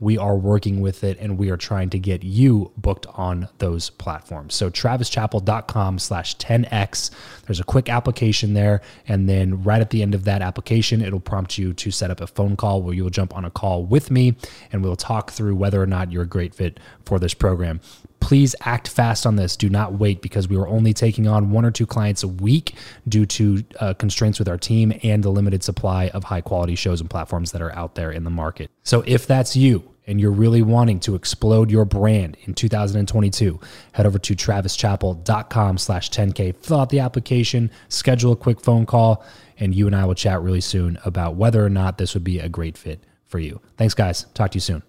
we are working with it and we are trying to get you booked on those platforms. So travischappell.com slash 10x. There's a quick application there. And then right at the end of that application, it'll prompt you to set up a phone call where you'll jump on a call with me and we'll talk through whether or not you're a great fit for this program please act fast on this. Do not wait because we were only taking on one or two clients a week due to uh, constraints with our team and the limited supply of high quality shows and platforms that are out there in the market. So if that's you, and you're really wanting to explode your brand in 2022, head over to travischappell.com slash 10K, fill out the application, schedule a quick phone call, and you and I will chat really soon about whether or not this would be a great fit for you. Thanks, guys. Talk to you soon.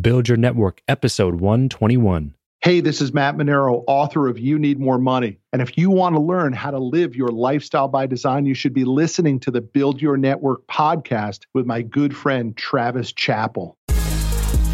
Build Your Network, episode 121. Hey, this is Matt Manero, author of You Need More Money. And if you want to learn how to live your lifestyle by design, you should be listening to the Build Your Network podcast with my good friend, Travis Chappell.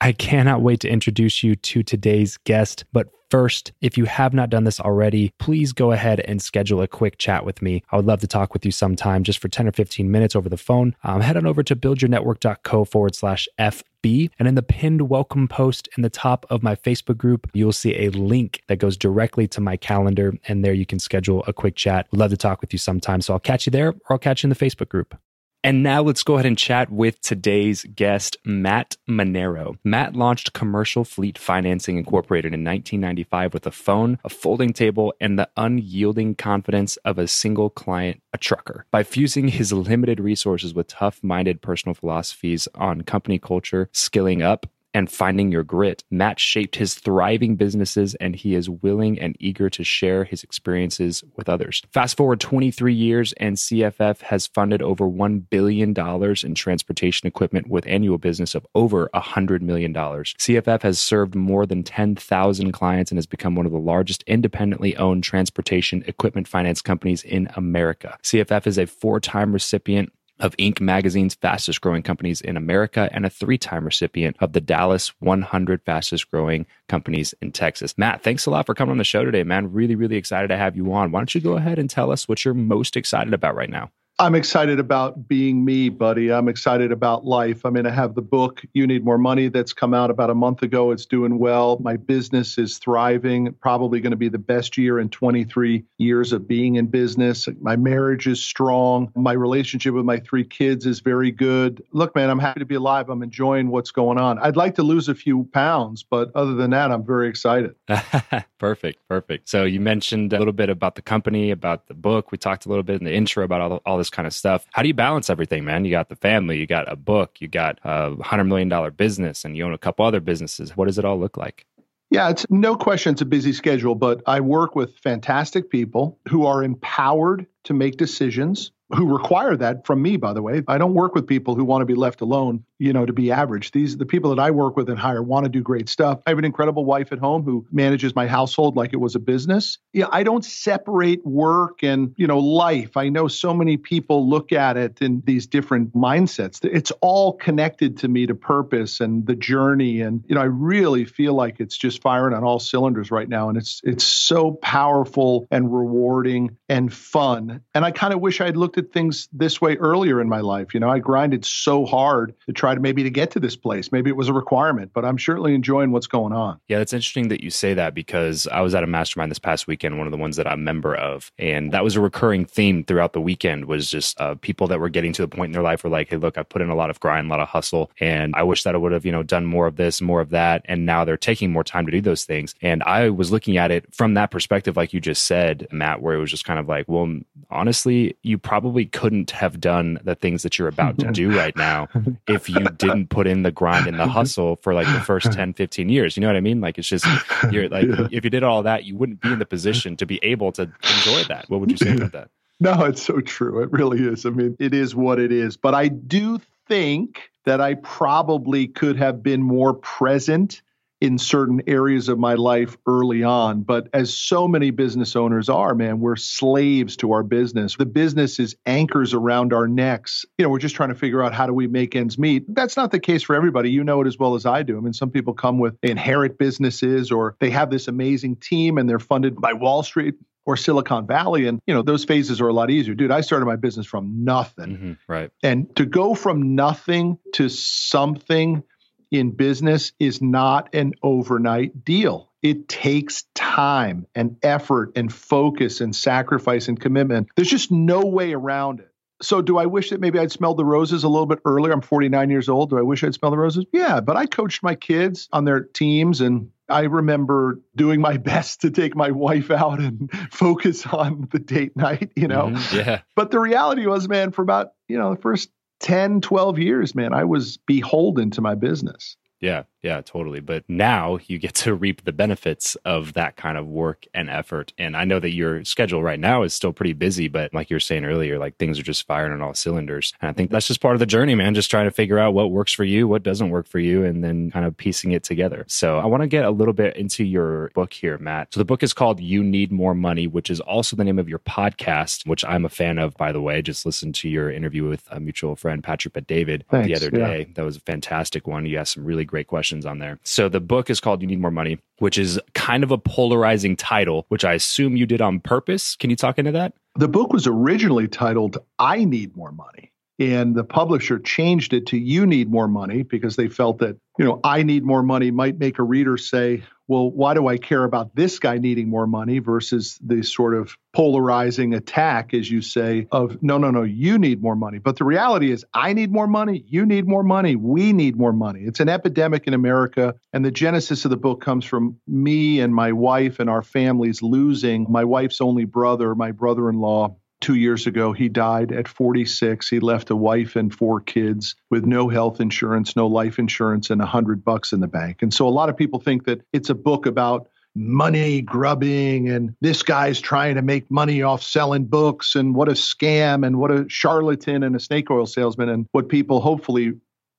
I cannot wait to introduce you to today's guest. But first, if you have not done this already, please go ahead and schedule a quick chat with me. I would love to talk with you sometime just for 10 or 15 minutes over the phone. Um, head on over to buildyournetwork.co forward slash FB. And in the pinned welcome post in the top of my Facebook group, you'll see a link that goes directly to my calendar. And there you can schedule a quick chat. Love to talk with you sometime. So I'll catch you there or I'll catch you in the Facebook group. And now let's go ahead and chat with today's guest, Matt Manero. Matt launched Commercial Fleet Financing Incorporated in 1995 with a phone, a folding table, and the unyielding confidence of a single client, a trucker. By fusing his limited resources with tough minded personal philosophies on company culture, skilling up, and finding your grit. Matt shaped his thriving businesses and he is willing and eager to share his experiences with others. Fast forward 23 years and CFF has funded over $1 billion in transportation equipment with annual business of over $100 million. CFF has served more than 10,000 clients and has become one of the largest independently owned transportation equipment finance companies in America. CFF is a four time recipient of Inc. magazine's fastest growing companies in America and a three time recipient of the Dallas 100 fastest growing companies in Texas. Matt, thanks a lot for coming on the show today, man. Really, really excited to have you on. Why don't you go ahead and tell us what you're most excited about right now? I'm excited about being me, buddy. I'm excited about life. I mean, I have the book, You Need More Money, that's come out about a month ago. It's doing well. My business is thriving, probably going to be the best year in 23 years of being in business. My marriage is strong. My relationship with my three kids is very good. Look, man, I'm happy to be alive. I'm enjoying what's going on. I'd like to lose a few pounds, but other than that, I'm very excited. perfect. Perfect. So you mentioned a little bit about the company, about the book. We talked a little bit in the intro about all, all this this kind of stuff. How do you balance everything, man? You got the family, you got a book, you got a hundred million dollar business, and you own a couple other businesses. What does it all look like? Yeah, it's no question it's a busy schedule, but I work with fantastic people who are empowered to make decisions who require that from me by the way. I don't work with people who want to be left alone you know to be average. These the people that i work with and hire want to do great stuff. I have an incredible wife at home who manages my household like it was a business. Yeah i don't separate work and you know life. I know so many people look at it in these different mindsets. It's all connected to me to purpose and the journey and you know i really feel like it's just firing on all cylinders right now and it's it's so powerful and rewarding and fun. And i kind of wish i'd looked looked at things this way earlier in my life. You know, I grinded so hard to try to maybe to get to this place. Maybe it was a requirement, but I'm certainly enjoying what's going on. Yeah, it's interesting that you say that because I was at a mastermind this past weekend, one of the ones that I'm a member of, and that was a recurring theme throughout the weekend was just uh, people that were getting to the point in their life where like, hey, look, I put in a lot of grind, a lot of hustle, and I wish that I would have, you know, done more of this, more of that, and now they're taking more time to do those things. And I was looking at it from that perspective, like you just said, Matt, where it was just kind of like, well, honestly, you probably probably couldn't have done the things that you're about to do right now if you didn't put in the grind and the hustle for like the first 10, 15 years. You know what I mean? Like it's just, you're like, yeah. if you did all that, you wouldn't be in the position to be able to enjoy that. What would you say about that? No, it's so true. It really is. I mean, it is what it is. But I do think that I probably could have been more present in certain areas of my life early on. But as so many business owners are, man, we're slaves to our business. The business is anchors around our necks. You know, we're just trying to figure out how do we make ends meet. That's not the case for everybody. You know it as well as I do. I mean, some people come with inherit businesses or they have this amazing team and they're funded by Wall Street or Silicon Valley. And, you know, those phases are a lot easier. Dude, I started my business from nothing. Mm-hmm, right. And to go from nothing to something in business is not an overnight deal. It takes time and effort and focus and sacrifice and commitment. There's just no way around it. So, do I wish that maybe I'd smelled the roses a little bit earlier? I'm 49 years old. Do I wish I'd smelled the roses? Yeah, but I coached my kids on their teams and I remember doing my best to take my wife out and focus on the date night, you know? Mm-hmm, yeah. But the reality was, man, for about, you know, the first 10, 12 years, man, I was beholden to my business. Yeah, yeah, totally. But now you get to reap the benefits of that kind of work and effort. And I know that your schedule right now is still pretty busy, but like you were saying earlier, like things are just firing on all cylinders. And I think that's just part of the journey, man. Just trying to figure out what works for you, what doesn't work for you, and then kind of piecing it together. So I want to get a little bit into your book here, Matt. So the book is called You Need More Money, which is also the name of your podcast, which I'm a fan of, by the way. Just listened to your interview with a mutual friend, Patrick Bet-David, the other day. Yeah. That was a fantastic one. You asked some really great questions on there. So the book is called You Need More Money, which is kind of a polarizing title, which I assume you did on purpose. Can you talk into that? The book was originally titled I Need More Money. And the publisher changed it to You Need More Money because they felt that, you know, I need more money might make a reader say, well, why do I care about this guy needing more money versus the sort of polarizing attack, as you say, of no, no, no, you need more money. But the reality is, I need more money, you need more money, we need more money. It's an epidemic in America. And the genesis of the book comes from me and my wife and our families losing my wife's only brother, my brother in law, two years ago. He died at 46. He left a wife and four kids with no health insurance, no life insurance, and a hundred bucks in the bank. And so a lot of people think that it's a book about money grubbing and this guy's trying to make money off selling books and what a scam and what a charlatan and a snake oil salesman and what people hopefully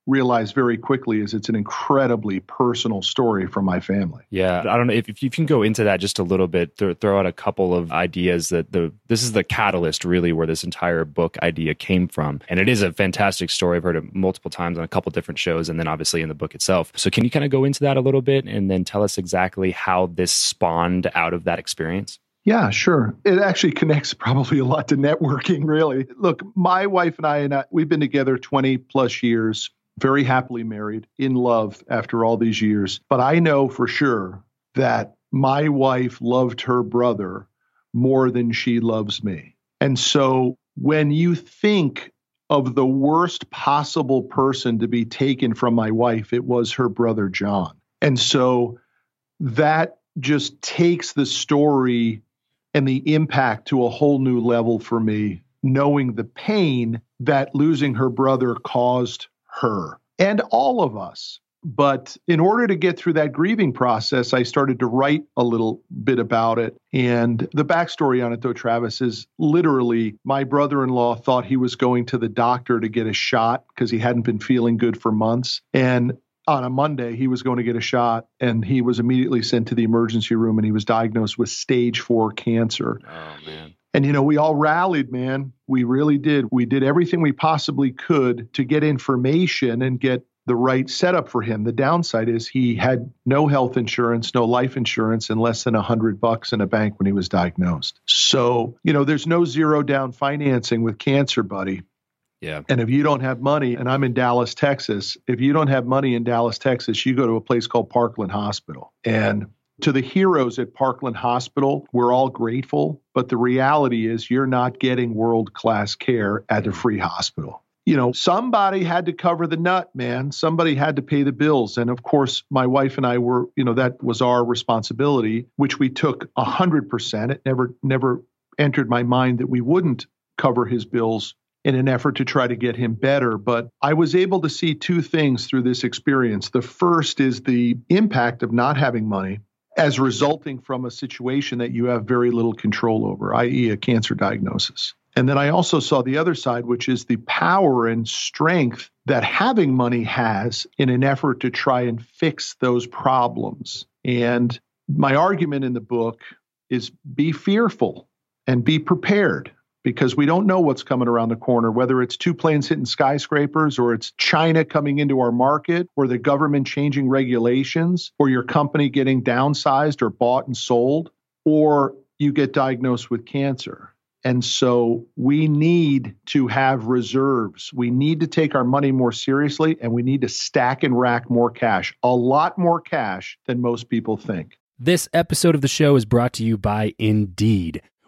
realized very quickly is it's an incredibly personal story from my family. Yeah, I don't know if, if you can go into that just a little bit, th- throw out a couple of ideas that the this is the catalyst really where this entire book idea came from, and it is a fantastic story. I've heard it multiple times on a couple different shows, and then obviously in the book itself. So can you kind of go into that a little bit, and then tell us exactly how this spawned out of that experience? Yeah, sure. It actually connects probably a lot to networking, really. Look, my wife and I, and I, we've been together 20 plus years very happily married, in love after all these years. But I know for sure that my wife loved her brother more than she loves me. And so when you think of the worst possible person to be taken from my wife, it was her brother John. And so that just takes the story and the impact to a whole new level for me, knowing the pain that losing her brother caused her and all of us. But in order to get through that grieving process, I started to write a little bit about it. And the backstory on it, though, Travis, is literally my brother in law thought he was going to the doctor to get a shot because he hadn't been feeling good for months. And on a Monday, he was going to get a shot and he was immediately sent to the emergency room and he was diagnosed with stage four cancer. Oh, man. And, you know, we all rallied, man. We really did. We did everything we possibly could to get information and get the right setup for him. The downside is he had no health insurance, no life insurance, and less than a hundred bucks in a bank when he was diagnosed. So, you know, there's no zero down financing with cancer, buddy. Yeah. And if you don't have money, and I'm in Dallas, Texas, if you don't have money in Dallas, Texas, you go to a place called Parkland Hospital. And to the heroes at Parkland Hospital, we're all grateful, but the reality is you're not getting world class care at a free hospital. You know, somebody had to cover the nut, man. Somebody had to pay the bills. And of course, my wife and I were, you know, that was our responsibility, which we took 100%. It never, never entered my mind that we wouldn't cover his bills in an effort to try to get him better. But I was able to see two things through this experience. The first is the impact of not having money as resulting from a situation that you have very little control over, i.e., a cancer diagnosis. And then I also saw the other side, which is the power and strength that having money has in an effort to try and fix those problems. And my argument in the book is be fearful and be prepared because we don't know what's coming around the corner, whether it's two planes hitting skyscrapers or it's China coming into our market or the government changing regulations or your company getting downsized or bought and sold or you get diagnosed with cancer. And so we need to have reserves. We need to take our money more seriously and we need to stack and rack more cash, a lot more cash than most people think. This episode of the show is brought to you by Indeed.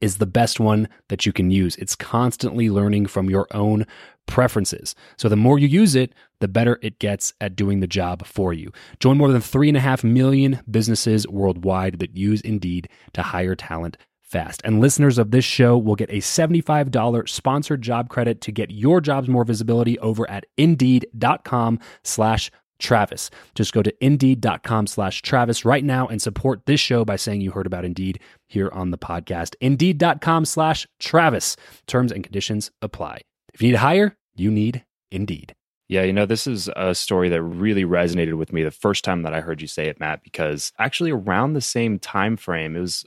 is the best one that you can use. It's constantly learning from your own preferences. So the more you use it, the better it gets at doing the job for you. Join more than three and a half million businesses worldwide that use Indeed to hire talent fast. And listeners of this show will get a $75 sponsored job credit to get your jobs more visibility over at indeed.com slash Travis. Just go to indeed.com slash Travis right now and support this show by saying you heard about Indeed here on the podcast. Indeed.com slash Travis. Terms and conditions apply. If you need to hire, you need Indeed. Yeah, you know, this is a story that really resonated with me the first time that I heard you say it, Matt, because actually around the same time frame, it was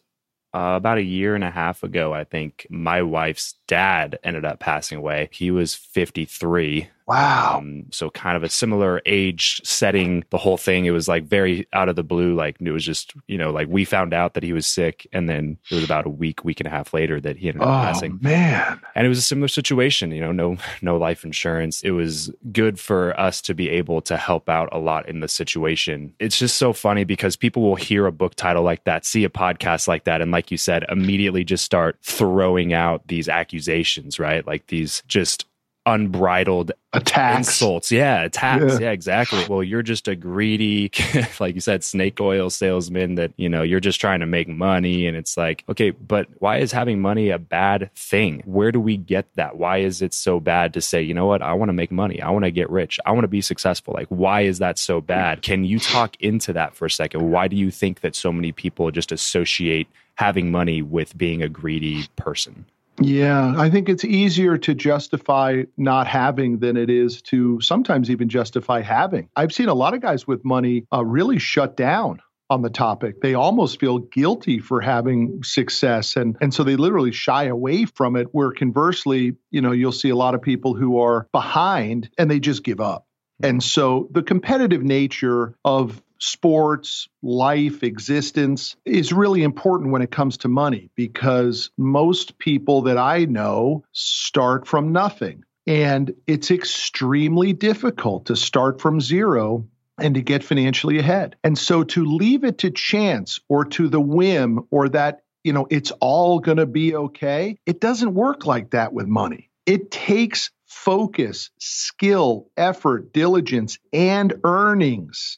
uh, about a year and a half ago, I think, my wife's dad ended up passing away. He was 53 Wow. Um, so kind of a similar age setting, the whole thing. It was like very out of the blue. Like it was just, you know, like we found out that he was sick and then it was about a week, week and a half later that he ended up oh, passing. man. And it was a similar situation, you know, no, no life insurance. It was good for us to be able to help out a lot in the situation. It's just so funny because people will hear a book title like that, see a podcast like that. And like you said, immediately just start throwing out these accusations, right? Like these just unbridled attacks. insults. Yeah, attacks. Yeah. yeah. exactly. Well, you're just a greedy, like you said, snake oil salesman that, you know, you're just trying to make money. And it's like, okay, but why is having money a bad thing? Where do we get that? Why is it so bad to say, you know what? I want to make money. I want to get rich. I want to be successful. Like, why is that so bad? Can you talk into that for a second? Why do you think that so many people just associate having money with being a greedy person? Yeah, I think it's easier to justify not having than it is to sometimes even justify having. I've seen a lot of guys with money uh, really shut down on the topic. They almost feel guilty for having success and and so they literally shy away from it where conversely, you know, you'll see a lot of people who are behind and they just give up. And so the competitive nature of sports, life, existence is really important when it comes to money because most people that I know start from nothing. And it's extremely difficult to start from zero and to get financially ahead. And so to leave it to chance or to the whim or that, you know, it's all going to be okay, it doesn't work like that with money. It takes focus, skill, effort, diligence, and earnings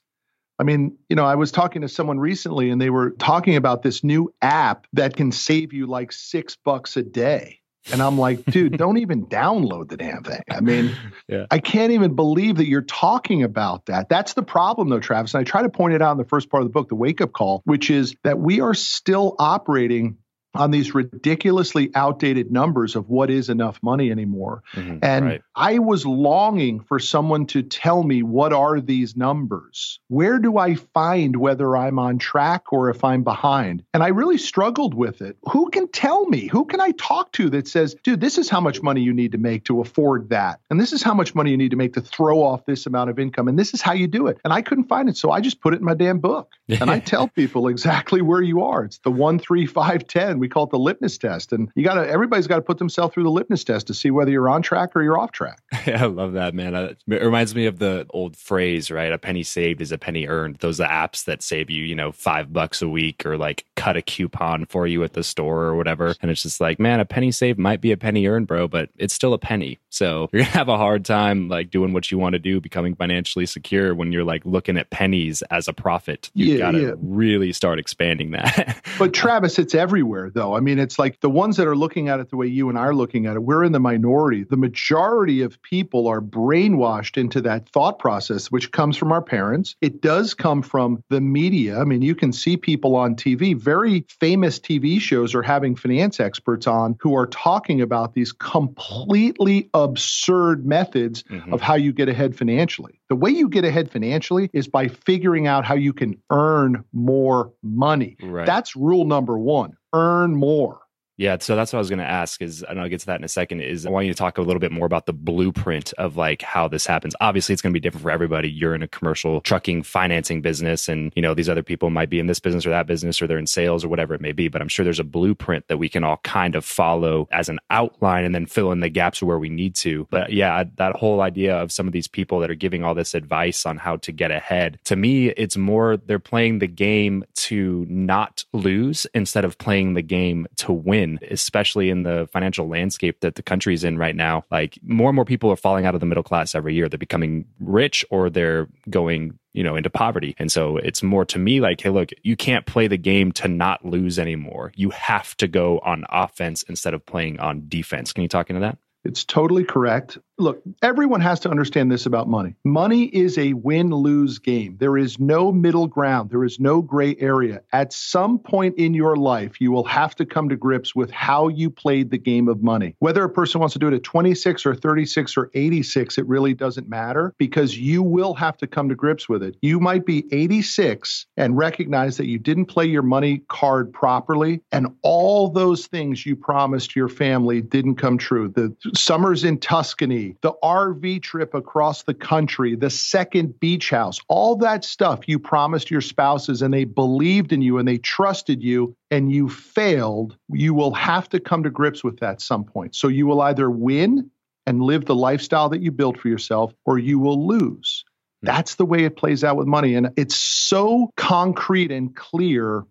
I mean, you know, I was talking to someone recently and they were talking about this new app that can save you like six bucks a day. And I'm like, dude, don't even download the damn thing. I mean, yeah. I can't even believe that you're talking about that. That's the problem, though, Travis. And I try to point it out in the first part of the book, The Wake Up Call, which is that we are still operating on these ridiculously outdated numbers of what is enough money anymore. Mm-hmm, and right. I was longing for someone to tell me what are these numbers? Where do I find whether I'm on track or if I'm behind? And I really struggled with it. Who can tell me? Who can I talk to that says, dude, this is how much money you need to make to afford that? And this is how much money you need to make to throw off this amount of income. And this is how you do it. And I couldn't find it. So I just put it in my damn book. and I tell people exactly where you are. It's the one, three, five, ten we call it the litmus test. And you got to, everybody's got to put themselves through the litmus test to see whether you're on track or you're off track. Yeah, I love that, man. Uh, it reminds me of the old phrase, right? A penny saved is a penny earned. Those are apps that save you, you know, five bucks a week or like cut a coupon for you at the store or whatever. And it's just like, man, a penny saved might be a penny earned, bro, but it's still a penny. So you're going to have a hard time like doing what you want to do, becoming financially secure when you're like looking at pennies as a profit. You've yeah, got to yeah. really start expanding that. but Travis, it's everywhere though. I mean, it's like the ones that are looking at it the way you and I are looking at it, we're in the minority. The majority of people are brainwashed into that thought process, which comes from our parents. It does come from the media. I mean, you can see people on TV, very famous TV shows are having finance experts on who are talking about these completely absurd methods mm-hmm. of how you get ahead financially. The way you get ahead financially is by figuring out how you can earn more money. Right. That's rule number one earn more. Yeah, so that's what I was going to ask. Is and I'll get to that in a second. Is I want you to talk a little bit more about the blueprint of like how this happens. Obviously, it's going to be different for everybody. You're in a commercial trucking financing business, and you know these other people might be in this business or that business, or they're in sales or whatever it may be. But I'm sure there's a blueprint that we can all kind of follow as an outline, and then fill in the gaps where we need to. But yeah, that whole idea of some of these people that are giving all this advice on how to get ahead. To me, it's more they're playing the game to not lose instead of playing the game to win, especially in the financial landscape that the country's in right now. Like more and more people are falling out of the middle class every year. They're becoming rich or they're going you know into poverty and so it's more to me like hey look you can't play the game to not lose anymore you have to go on offense instead of playing on defense can you talk into that it's totally correct. Look, everyone has to understand this about money. Money is a win lose game. There is no middle ground, there is no gray area. At some point in your life, you will have to come to grips with how you played the game of money. Whether a person wants to do it at 26 or 36 or 86, it really doesn't matter because you will have to come to grips with it. You might be 86 and recognize that you didn't play your money card properly, and all those things you promised your family didn't come true. The summers in Tuscany, the RV trip across the country, the second beach house, all that stuff you promised your spouses and they believed in you and they trusted you and you failed, you will have to come to grips with that at some point. So you will either win and live the lifestyle that you built for yourself or you will lose. Hmm. That's the way it plays out with money. And it's so concrete and clear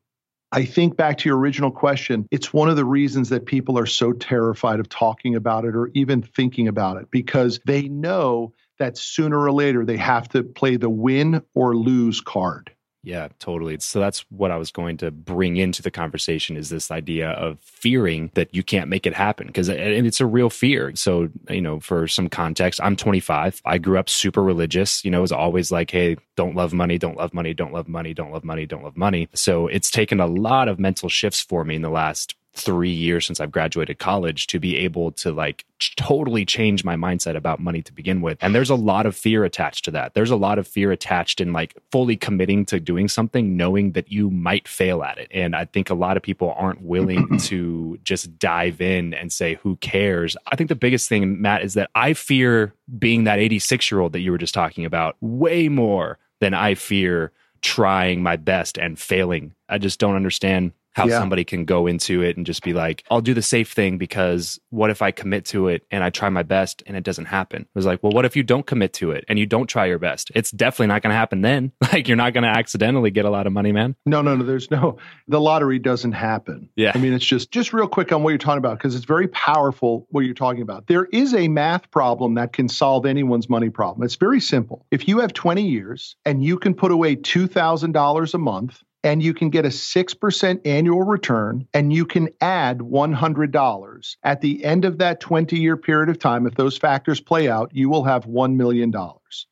I think back to your original question, it's one of the reasons that people are so terrified of talking about it or even thinking about it because they know that sooner or later they have to play the win or lose card. Yeah, totally. So that's what I was going to bring into the conversation is this idea of fearing that you can't make it happen because it's a real fear. So, you know, for some context, I'm 25. I grew up super religious, you know, it was always like, hey, don't love money, don't love money, don't love money, don't love money, don't love money. So it's taken a lot of mental shifts for me in the last three years since I've graduated college to be able to like totally change my mindset about money to begin with. And there's a lot of fear attached to that. There's a lot of fear attached in like fully committing to doing something, knowing that you might fail at it. And I think a lot of people aren't willing to just dive in and say, who cares? I think the biggest thing, Matt, is that I fear being that 86 year old that you were just talking about way more than I fear trying my best and failing. I just don't understand how yeah. somebody can go into it and just be like, I'll do the safe thing because what if I commit to it and I try my best and it doesn't happen? It was like, well, what if you don't commit to it and you don't try your best? It's definitely not going to happen then. Like, you're not going to accidentally get a lot of money, man. No, no, no. There's no, the lottery doesn't happen. Yeah. I mean, it's just, just real quick on what you're talking about because it's very powerful what you're talking about. There is a math problem that can solve anyone's money problem. It's very simple. If you have 20 years and you can put away $2,000 a month, and you can get a 6% annual return and you can add $100 at the end of that 20 year period of time if those factors play out you will have $1 million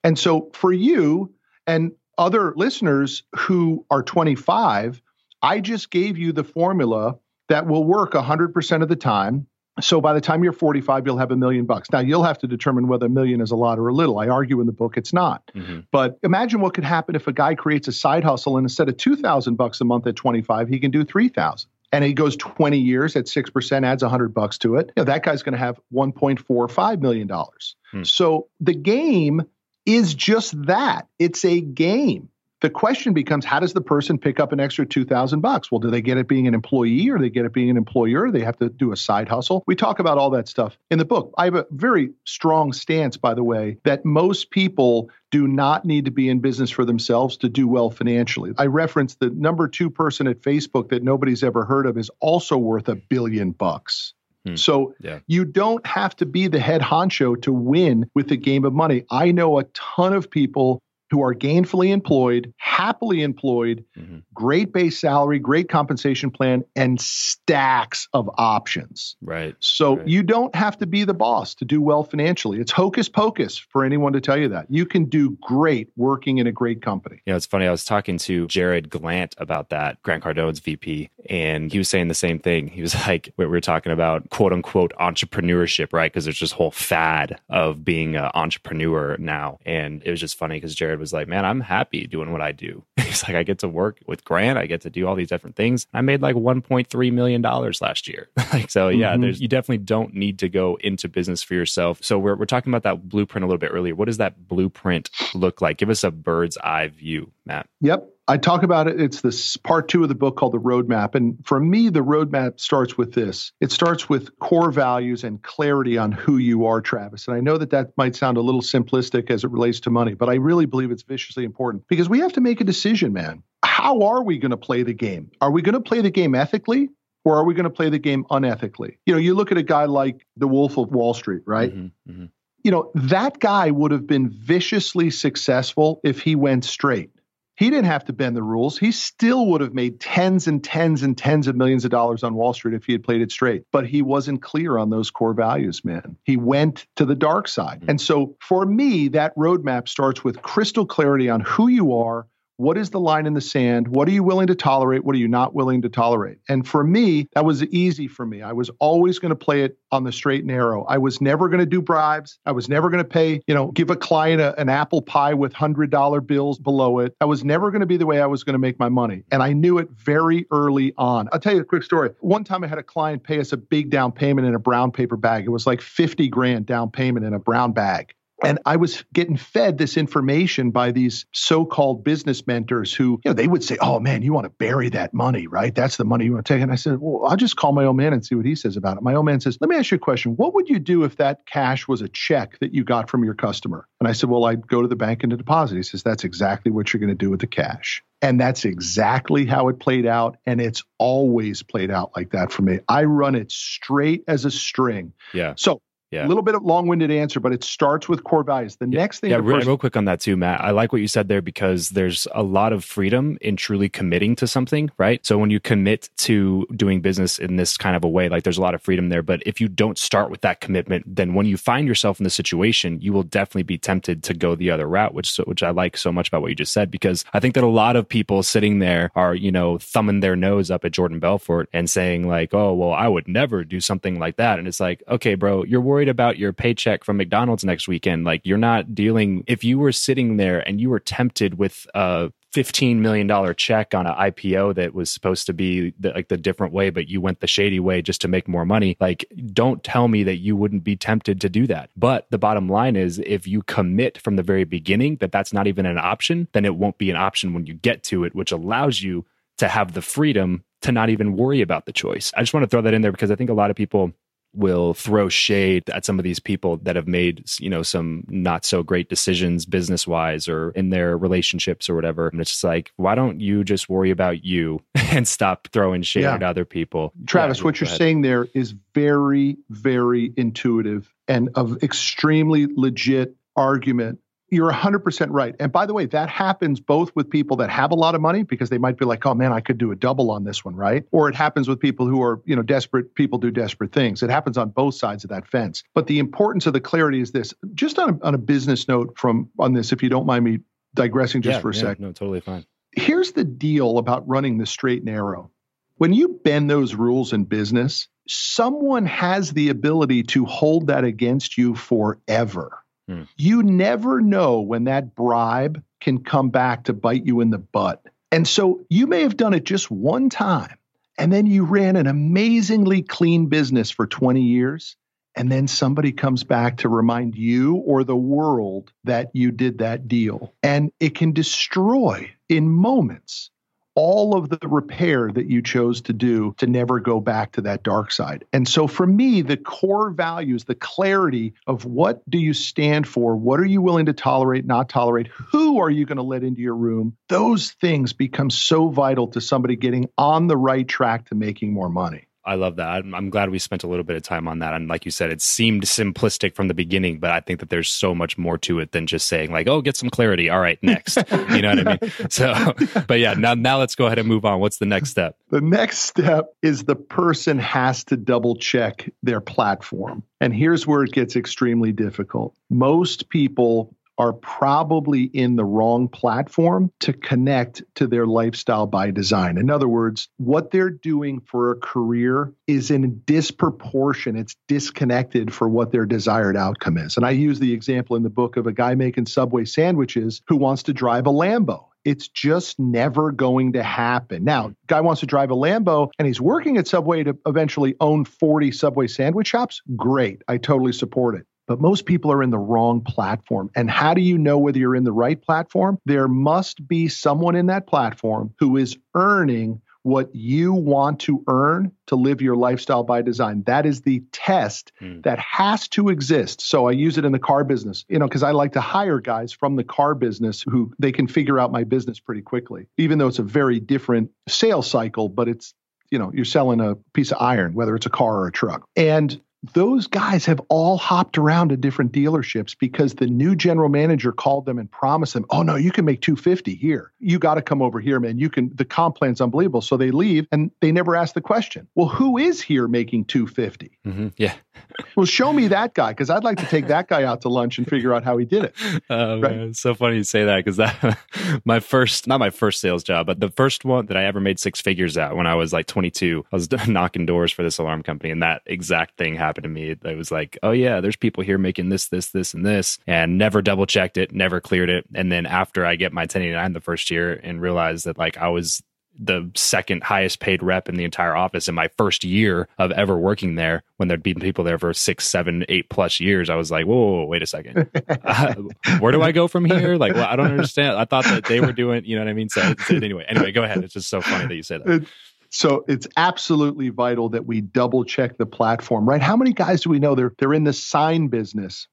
and so for you and other listeners who are 25 i just gave you the formula that will work 100% of the time so by the time you're 45 you'll have a million bucks. Now you'll have to determine whether a million is a lot or a little. I argue in the book it's not. Mm-hmm. but imagine what could happen if a guy creates a side hustle and instead of 2000 bucks a month at 25 he can do 3000 and he goes 20 years at 6% adds 100 bucks to it. You know, that guy's going to have 1.45 million dollars. Hmm. so the game is just that. It's a game the question becomes how does the person pick up an extra 2000 bucks well do they get it being an employee or they get it being an employer they have to do a side hustle we talk about all that stuff in the book i have a very strong stance by the way that most people do not need to be in business for themselves to do well financially i reference the number two person at facebook that nobody's ever heard of is also worth a billion bucks Hmm. So yeah. you don't have to be the head honcho to win with the game of money. I know a ton of people who are gainfully employed, happily employed, mm-hmm. great base salary, great compensation plan, and stacks of options. Right. So right. you don't have to be the boss to do well financially. It's hocus pocus for anyone to tell you that. You can do great working in a great company. You know, it's funny. I was talking to Jarrod Glandt about that, Grant Cardone's VP, and he was saying the same thing. He was like, we were talking about quote unquote entrepreneurship, right? Because there's this whole fad of being an entrepreneur now. And it was just funny because Jared was like, man, I'm happy doing what I do. He's like, I get to work with Grant. I get to do all these different things. I made like $1.3 million last year. like, so yeah, mm-hmm. there's, you definitely don't need to go into business for yourself. So we're, we're talking about that blueprint a little bit earlier. What does that blueprint look like? Give us a bird's eye view, Matt. Yep. I talk about it. It's this part two of the book called The Roadmap. And for me, the roadmap starts with this it starts with core values and clarity on who you are, Travis. And I know that that might sound a little simplistic as it relates to money, but I really believe it's viciously important because we have to make a decision, man. How are we going to play the game? Are we going to play the game ethically? Or are we going to play the game unethically? You know, you look at a guy like the Wolf of Wall Street, right? Mm-hmm, mm-hmm. You know, that guy would have been viciously successful if he went straight he didn't have to bend the rules. He still would have made tens and tens and tens of millions of dollars on Wall Street if he had played it straight. But he wasn't clear on those core values, man. He went to the dark side. Mm-hmm. And so for me, that roadmap starts with crystal clarity on who you are, what is the line in the sand? What are you willing to tolerate? What are you not willing to tolerate? And for me, that was easy for me. I was always going to play it on the straight and narrow. I was never going to do bribes. I was never going to pay, you know, give a client a, an apple pie with $100 bills below it. I was never going to be the way I was going to make my money. And I knew it very early on. I'll tell you a quick story. One time I had a client pay us a big down payment in a brown paper bag. It was like 50 grand down payment in a brown bag. And I was getting fed this information by these so-called business mentors who, you know, they would say, "Oh man, you want to bury that money, right? That's the money you want to take." And I said, "Well, I'll just call my old man and see what he says about it." My old man says, "Let me ask you a question. What would you do if that cash was a check that you got from your customer?" And I said, "Well, I'd go to the bank and deposit." He says, "That's exactly what you're going to do with the cash." And that's exactly how it played out. And it's always played out like that for me. I run it straight as a string. Yeah. So yeah. A little bit of long-winded answer, but it starts with core values. The yeah. next thing, yeah, real, person- real quick on that too, Matt. I like what you said there because there's a lot of freedom in truly committing to something, right? So when you commit to doing business in this kind of a way, like there's a lot of freedom there. But if you don't start with that commitment, then when you find yourself in the situation, you will definitely be tempted to go the other route, which which I like so much about what you just said because I think that a lot of people sitting there are you know thumbing their nose up at Jordan Belfort and saying like, oh well, I would never do something like that, and it's like, okay, bro, you're worried about your paycheck from McDonald's next weekend. Like you're not dealing if you were sitting there and you were tempted with a $15 million check on an IPO that was supposed to be the, like the different way, but you went the shady way just to make more money. Like, don't tell me that you wouldn't be tempted to do that. But the bottom line is if you commit from the very beginning that that's not even an option, then it won't be an option when you get to it, which allows you to have the freedom to not even worry about the choice. I just want to throw that in there because I think a lot of people will throw shade at some of these people that have made you know some not so great decisions business wise or in their relationships or whatever and it's just like why don't you just worry about you and stop throwing shade Yeah. at other people Travis, Yeah, what you're ahead. saying there is very, very intuitive and of extremely legit argument. You're 100% right. And by the way, that happens both with people that have a lot of money because they might be like, oh man, I could do a double on this one, right? Or it happens with people who are, you know, desperate people do desperate things. It happens on both sides of that fence. But the importance of the clarity is this just on a, on a business note from on this, if you don't mind me digressing just Yeah, for a yeah, sec no totally fine here's the deal about running the straight and narrow. When you bend those rules in business, someone has the ability to hold that against you forever. Hmm. You never know when that bribe can come back to bite you in the butt. And so you may have done it just one time, and then you ran an amazingly clean business for 20 years. And then somebody comes back to remind you or the world that you did that deal. And it can destroy in moments all of the repair that you chose to do to never go back to that dark side. And so for me, the core values, the clarity of what do you stand for? What are you willing to tolerate, not tolerate? Who are you going to let into your room? Those things become so vital to somebody getting on the right track to making more money. I love that. I'm, I'm glad we spent a little bit of time on that. And like you said, it seemed simplistic from the beginning, but I think that there's so much more to it than just saying like, "Oh, get some clarity." All right, next. you know what I mean? So, but yeah, now now let's go ahead and move on. What's the next step? The next step is the person has to double check their platform. And here's where it gets extremely difficult. Most people are probably in the wrong platform to connect to their lifestyle by design. In other words, what they're doing for a career is in disproportion, it's disconnected for what their desired outcome is. And I use the example in the book of a guy making Subway sandwiches who wants to drive a Lambo. It's just never going to happen. Now, guy wants to drive a Lambo and he's working at Subway to eventually own 40 Subway sandwich shops. Great. I totally support it. But most people are in the wrong platform. And how do you know whether you're in the right platform? There must be someone in that platform who is earning what you want to earn to live your lifestyle by design. That is the test Hmm. that has to exist. So I use it in the car business, you know, because I like to hire guys from the car business who they can figure out my business pretty quickly, even though it's a very different sales cycle, but it's, you know, you're selling a piece of iron, whether it's a car or a truck. And those guys have all hopped around to different dealerships because the new general manager called them and promised them, "Oh no, you can make 250 here. You got to come over here, man. You can the comp plan's unbelievable." So they leave and they never ask the question. Well, who is here making 250? hmm Yeah. Well, show me that guy because I'd like to take that guy out to lunch and figure out how he did it. Oh, Right. man, it's so funny you say that because that my first, not my first sales job, but the first one that I ever made six figures at when I was like 22, I was knocking doors for this alarm company, and that exact thing happened to me. It was like, oh yeah, there's people here making this, this, this, and this, and never double checked it, never cleared it, and then after I get my 1089 the first year and realized that like I was the second highest paid rep in the entire office in my first year of ever working there when there'd been people there for six seven eight plus years i was like whoa, whoa, whoa wait a second. Uh, where do i go from here? Like well, i don't understand. I thought that they were doing you know what i mean? So, anyway. Anyway go ahead. It's just so funny that you say that. So it's absolutely vital that we double check the platform, right? How many guys do we know? They're they're in the sign business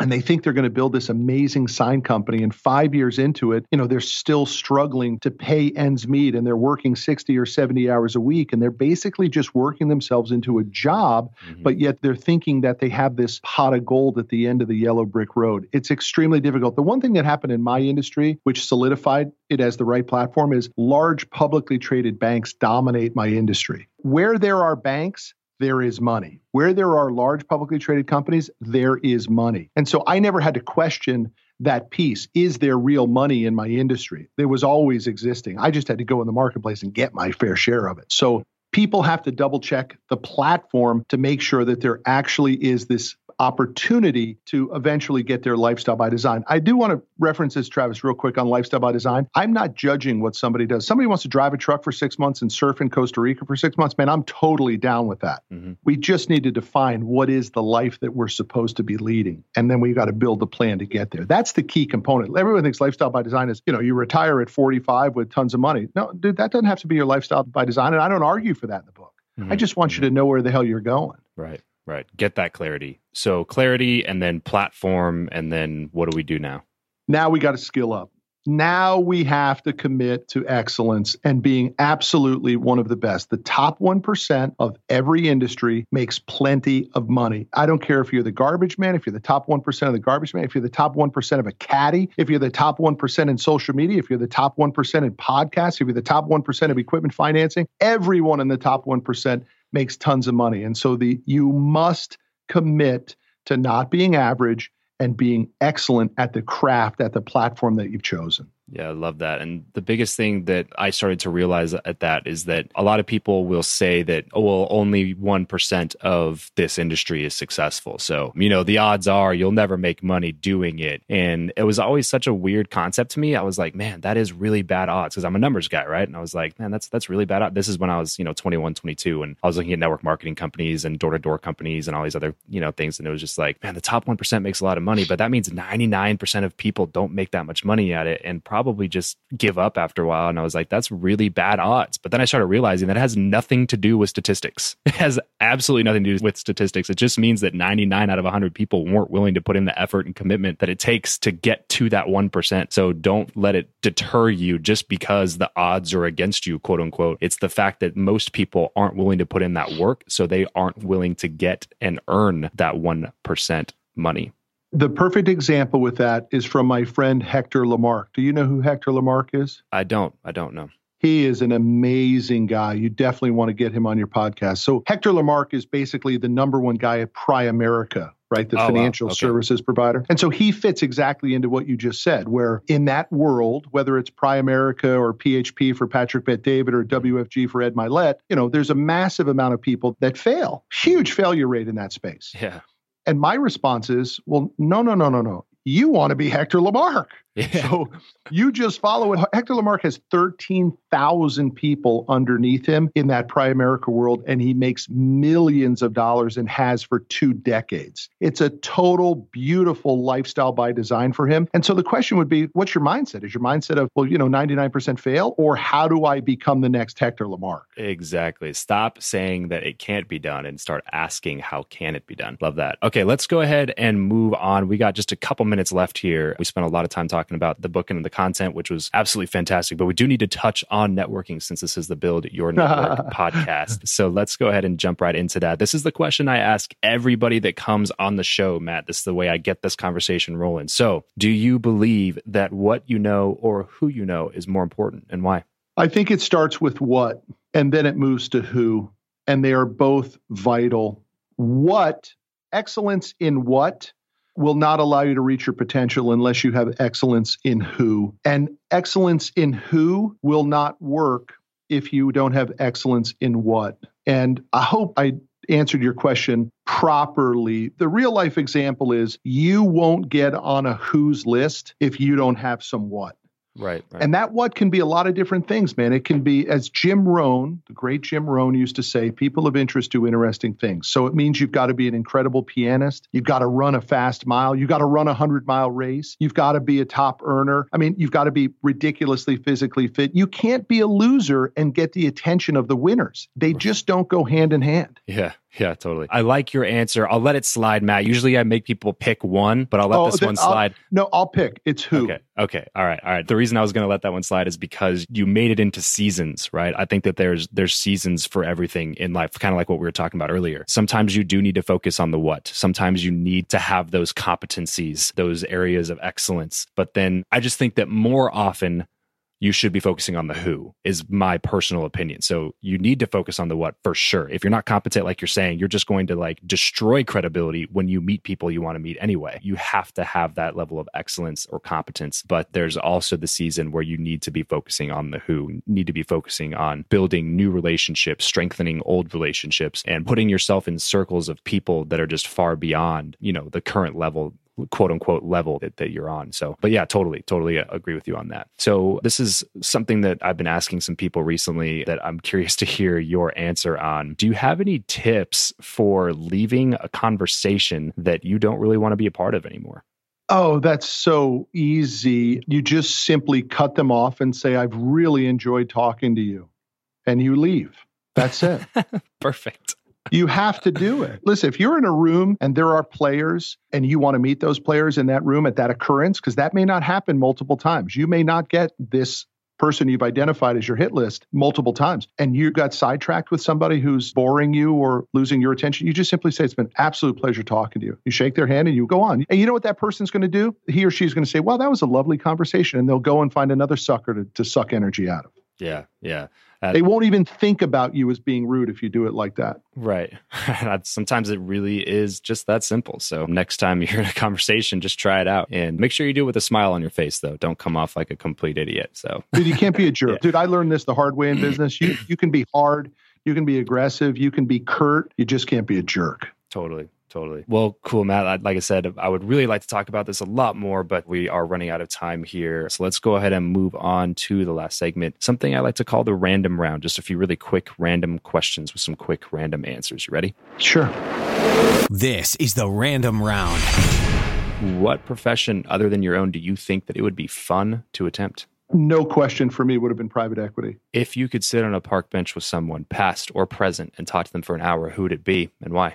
and they think they're going to build this amazing sign company and 5 years into it you know they're still struggling to pay ends meet and they're working 60 or 70 hours a week and they're basically just working themselves into a job mm-hmm. but yet they're thinking that they have this pot of gold at the end of the yellow brick road. It's extremely difficult. The one thing that happened in my industry which solidified it as the right platform is large publicly traded banks dominate my industry. Where there are banks there is money. Where there are large publicly traded companies, there is money. And so I never had to question that piece. Is there real money in my industry? There was always existing. I just had to go in the marketplace and get my fair share of it. So people have to double check the platform to make sure that there actually is this opportunity to eventually get their lifestyle by design. I do want to reference this, Travis, real quick on lifestyle by design. I'm not judging what somebody does. Somebody wants to drive a truck for six months and surf in Costa Rica for six months. Man, I'm totally down with that. Mm-hmm. We just need to define what is the life that we're supposed to be leading. And then we've got to build the plan to get there. That's the key component. Everyone thinks lifestyle by design is, you know, you retire at 45 with tons of money. No, dude, that doesn't have to be your lifestyle by design. And I don't argue for that in the book. Mm-hmm. I just want you to know where the hell you're going. Right. Right. Get that clarity. So clarity and then platform and then what do we do now? Now we got to skill up. Now we have to commit to excellence and being absolutely one of the best. The top 1% of every industry makes plenty of money. I don't care if you're the garbage man, if you're the top 1% of the garbage man, if you're the top 1% of a caddy, if you're the top 1% in social media, if you're the top 1% in podcasts, if you're the top 1% of equipment financing, everyone in the top 1% makes tons of money. And so the you must commit to not being average and being excellent at the craft at the platform that you've chosen. Yeah, I love that. And the biggest thing that I started to realize at that is that a lot of people will say that, oh, well, only 1% of this industry is successful. So, you know, the odds are you'll never make money doing it. And it was always such a weird concept to me. I was like, man, that is really bad odds because I'm a numbers guy, right? And I was like, man, that's that's really bad. Odds. This is when I was, you know, 21, 22, and I was looking at network marketing companies and door to door companies and all these other, you know, things. And it was just like, man, the top 1% makes a lot of money, but that means 99% of people don't make that much money at it. And probably just give up after a while. And I was like, that's really bad odds. But then I started realizing that it has nothing to do with statistics. It has absolutely nothing to do with statistics. It just means that 99 out of 100 people weren't willing to put in the effort and commitment that it takes to get to that 1%. So don't let it deter you just because the odds are against you, quote unquote. It's the fact that most people aren't willing to put in that work. So they aren't willing to get and earn that 1% money. The perfect example with that is from my friend Hector Lamarque. Do you know who Hector Lamarque is? I don't. I don't know. He is an amazing guy. You definitely want to get him on your podcast. So Hector Lamarque is basically the number one guy at Primerica, right? The oh, financial wow. okay. services provider. And so he fits exactly into what you just said, where in that world, whether it's Primerica or PHP for Patrick Bet-David or WFG for Ed Mylett, you know, there's a massive amount of people that fail. Huge failure rate in that space. Yeah. And my response is, well, no, no, no, no, no. You want to be Hector Lamarque. Yeah. So you just follow it. Hector Lamarque has 13,000 people underneath him in that Primerica world, and he makes millions of dollars and has for two decades. It's a total beautiful lifestyle by design for him. And so the question would be, what's your mindset? Is your mindset of, well, you know, 99% fail, or how do I become the next Hector Lamarque? Exactly. Stop saying that it can't be done and start asking, how can it be done? Love that. Okay, let's go ahead and move on. We got just a couple minutes left here. We spent a lot of time talking about the book and the content, which was absolutely fantastic. But we do need to touch on networking since this is the Build Your Network podcast. So let's go ahead and jump right into that. This is the question I ask everybody that comes on the show, Matt. This is the way I get this conversation rolling. So, do you believe that what you know or who you know is more important and why? I think it starts with what and then it moves to who. And they are both vital. What, excellence in what will not allow you to reach your potential unless you have excellence in who. And excellence in who will not work if you don't have excellence in what. And I hope I answered your question properly. The real life example is you won't get on a who's list if you don't have some what. Right, right. And that what can be a lot of different things, man. It can be, as Jim Rohn, the great Jim Rohn used to say, people of interest do interesting things. So it means you've got to be an incredible pianist. You've got to run a fast mile. You've got to run a 100 mile race. You've got to be a top earner. I mean, you've got to be ridiculously physically fit. You can't be a loser and get the attention of the winners. They just don't go hand in hand. Yeah. Yeah, totally. I like your answer. I'll let it slide, Matt. Usually I make people pick one, but I'll let Oh, this then one I'll- slide. no, I'll pick. It's who. Okay. Okay. All right. All right. The reason I was going to let that one slide is because you made it into seasons, right? I think that there's there's seasons for everything in life, kind of like what we were talking about earlier. Sometimes you do need to focus on the what. Sometimes you need to have those competencies, those areas of excellence. But then I just think that more often you should be focusing on the who is my personal opinion. So you need to focus on the what for sure. If you're not competent, like you're saying, you're just going to like destroy credibility when you meet people you want to meet anyway. You have to have that level of excellence or competence. But there's also the season where you need to be focusing on the who, need to be focusing on building new relationships, strengthening old relationships, and putting yourself in circles of people that are just far beyond, you know, the current level quote unquote level that, that you're on. So, but yeah, totally, totally uh, agree with you on that. So, this is something that I've been asking some people recently that I'm curious to hear your answer on. Do you have any tips for leaving a conversation that you don't really want to be a part of anymore? Oh, that's so easy. You just simply cut them off and say, I've really enjoyed talking to you. And you leave. That's it. Perfect. You have to do it. Listen, if you're in a room and there are players and you want to meet those players in that room at that occurrence, because that may not happen multiple times, you may not get this person you've identified as your hit list multiple times and you got sidetracked with somebody who's boring you or losing your attention. You just simply say it's been absolute pleasure talking to you. You shake their hand and you go on. And you know what that person's going to do? He or she's going to say well that was a lovely conversation and they'll go and find another sucker to, to suck energy out of Yeah. Yeah. Uh, they won't even think about you as being rude if you do it like that Right. Sometimes it really is just that simple. So next time you're in a conversation, just try it out and make sure you do it with a smile on your face, though. Don't come off like a complete idiot. So Dude, you can't be a jerk. Yeah. Dude, I learned this the hard way in business. You you can be hard, you can be aggressive, you can be curt, you just can't be a jerk. totally. Totally. Well, cool, Matt. Like I said, I would really like to talk about this a lot more, but we are running out of time here. So let's go ahead and move on to the last segment. Something I like to call the random round. Just a few really quick random questions with some quick random answers. You ready? Sure. This is the random round. What profession other than your own do you think that it would be fun to attempt? No question for me would have been private equity. If you could sit on a park bench with someone, past or present, and talk to them for an hour, who would it be and why?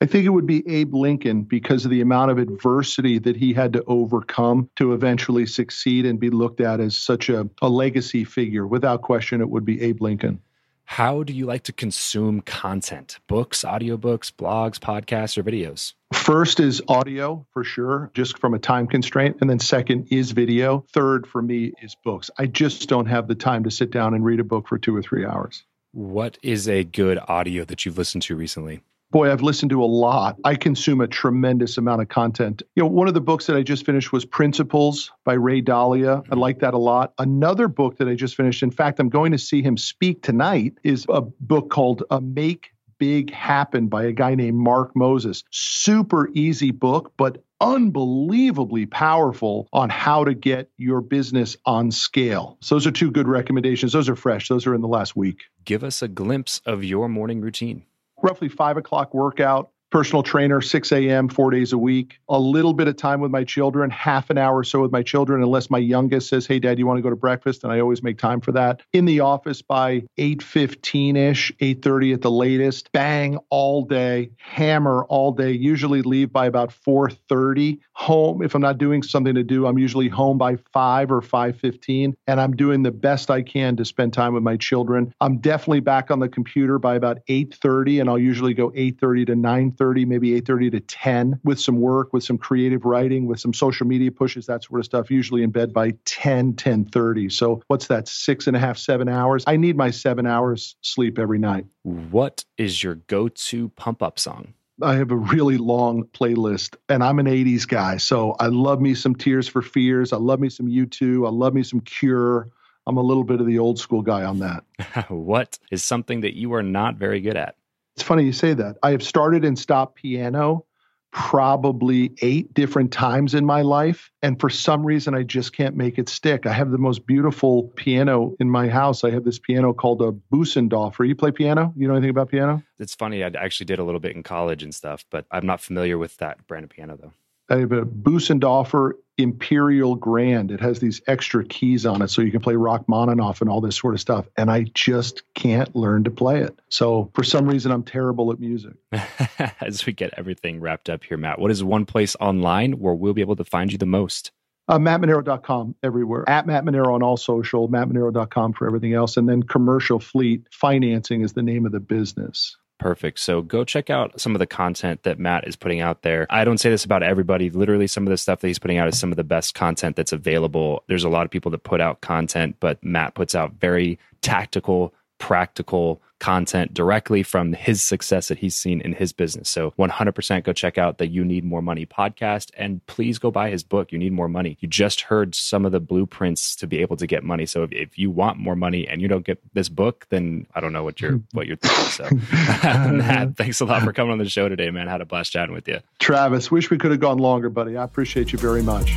I think it would be Abe Lincoln because of the amount of adversity that he had to overcome to eventually succeed and be looked at as such a, a legacy figure. Without question, it would be Abe Lincoln. How do you like to consume content? Books, audiobooks, blogs, podcasts, or videos? First is audio for sure, just from a time constraint. And then second is video. Third for me is books. I just don't have the time to sit down and read a book for two or three hours. What is a good audio that you've listened to recently? Boy, I've listened to a lot. I consume a tremendous amount of content. You know, one of the books that I just finished was Principles by Ray Dalio. I like that a lot. Another book that I just finished, in fact, I'm going to see him speak tonight, is a book called uh, Make Big Happen by a guy named Mark Moses. Super easy book, but unbelievably powerful on how to get your business on scale. So those are two good recommendations. Those are fresh. Those are in the last week. Give us a glimpse of your morning routine. Roughly five o'clock workout, personal trainer, 6 a.m., four days a week, a little bit of time with my children, half an hour or so with my children, unless my youngest says, Hey, dad, you want to go to breakfast? And I always make time for that. In the office by 8.15ish, 8.30 at the latest, bang all day, hammer all day, usually leave by about 4.30. Home, if I'm not doing something to do, I'm usually home by 5 or 5.15, and I'm doing the best I can to spend time with my children. I'm definitely back on the computer by about 8.30, and I'll usually go 8.30 to 9.30, maybe 8.30 to 10 with some work, with some creative writing, with some social media pushes, that sort of stuff, usually in bed by 10, 10.30. So what's that, six and a half, seven hours? I need my seven hours sleep every night. What is your go to pump up song? I have a really long playlist and I'm an 80s guy. So I love me some Tears for Fears. I love me some U2. I love me some Cure. I'm a little bit of the old school guy on that. what is something that you are not very good at? It's funny you say that. I have started and stopped piano, probably eight different times in my life. And for some reason, I just can't make it stick. I have the most beautiful piano in my house. I have this piano called a Bösendorfer. You play piano? You know anything about piano? It's funny. I actually did a little bit in college and stuff, but I'm not familiar with that brand of piano though. I have a Bösendorfer Imperial Grand. It has these extra keys on it so you can play Rachmaninoff and all this sort of stuff. And I just can't learn to play it. So for some reason, I'm terrible at music. As we get everything wrapped up here, Matt, what is one place online where we'll be able to find you the most? Uh, MattManero.com everywhere. At Matt Manero on all social, MattManero.com for everything else. And then Commercial Fleet Financing is the name of the business. Perfect. So go check out some of the content that Matt is putting out there. I don't say this about everybody. Literally, some of the stuff that he's putting out is some of the best content that's available. There's a lot of people that put out content, but Matt puts out very tactical, practical content directly from his success that he's seen in his business. So 100% go check out the You Need More Money podcast and please go buy his book, You Need More Money. You just heard some of the blueprints to be able to get money. So if, if you want more money and you don't get this book, then I don't know what you're what you're thinking. So Matt, thanks a lot for coming on the show today, man. I had a blast chatting with you. Travis, wish we could have gone longer, buddy. I appreciate you very much.